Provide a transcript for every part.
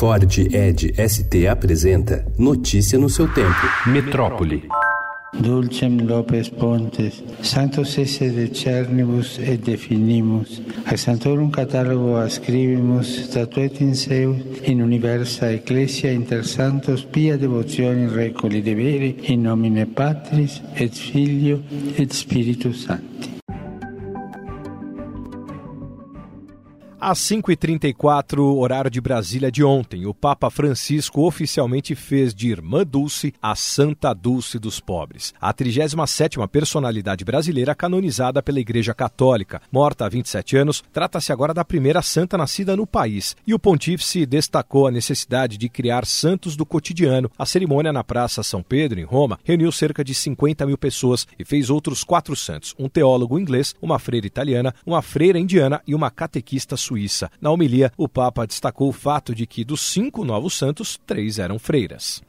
Ford Ed ST apresenta Notícia no seu tempo. Metrópole. Dulcem Lopes Pontes, Sanctos esse decernibus et definimus, ac Santorum catalogo ascribimus, statuetin seu in universa ecclesia inter santos pia devotione recoli devere in nomine Patris et Filio et Spiritus Sancti. Às 5h34, horário de Brasília de ontem, o Papa Francisco oficialmente fez de Irmã Dulce a Santa Dulce dos Pobres, a 37ª personalidade brasileira canonizada pela Igreja Católica. Morta há 27 anos, trata-se agora da primeira santa nascida no país. E o pontífice destacou a necessidade de criar santos do cotidiano. A cerimônia na Praça São Pedro, em Roma, reuniu cerca de 50 mil pessoas e fez outros quatro santos, um teólogo inglês, uma freira italiana, uma freira indiana e uma catequista. Suíça. Na homilia, o Papa destacou o fato de que dos cinco novos santos, três eram freiras.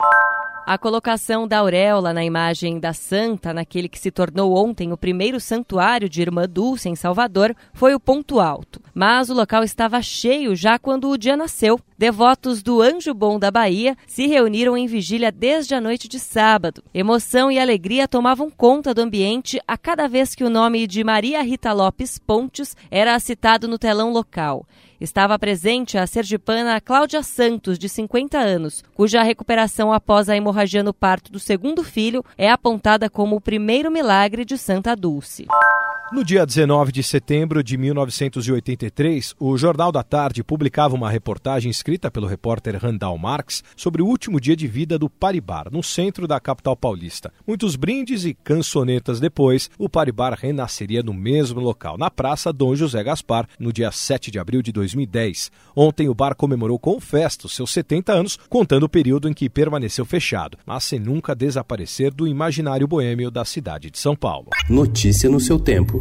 A colocação da auréola na imagem da santa, naquele que se tornou ontem o primeiro santuário de Irmã Dulce em Salvador, foi o ponto alto. Mas o local estava cheio já quando o dia nasceu. Devotos do Anjo Bom da Bahia se reuniram em vigília desde a noite de sábado. Emoção e alegria tomavam conta do ambiente a cada vez que o nome de Maria Rita Lopes Pontes era citado no telão local. Estava presente a sergipana Cláudia Santos, de 50 anos, cuja recuperação após a hemorragia no parto do segundo filho é apontada como o primeiro milagre de Santa Dulce. No dia 19 de setembro de 1983, o Jornal da Tarde publicava uma reportagem escrita pelo repórter Randall Marx sobre o último dia de vida do Paribar, no centro da capital paulista. Muitos brindes e cançonetas depois, o Paribar renasceria no mesmo local, na Praça Dom José Gaspar, no dia 7 de abril de 2010. Ontem, o bar comemorou com festa os seus 70 anos, contando o período em que permaneceu fechado, mas sem nunca desaparecer do imaginário boêmio da cidade de São Paulo. Notícia no seu tempo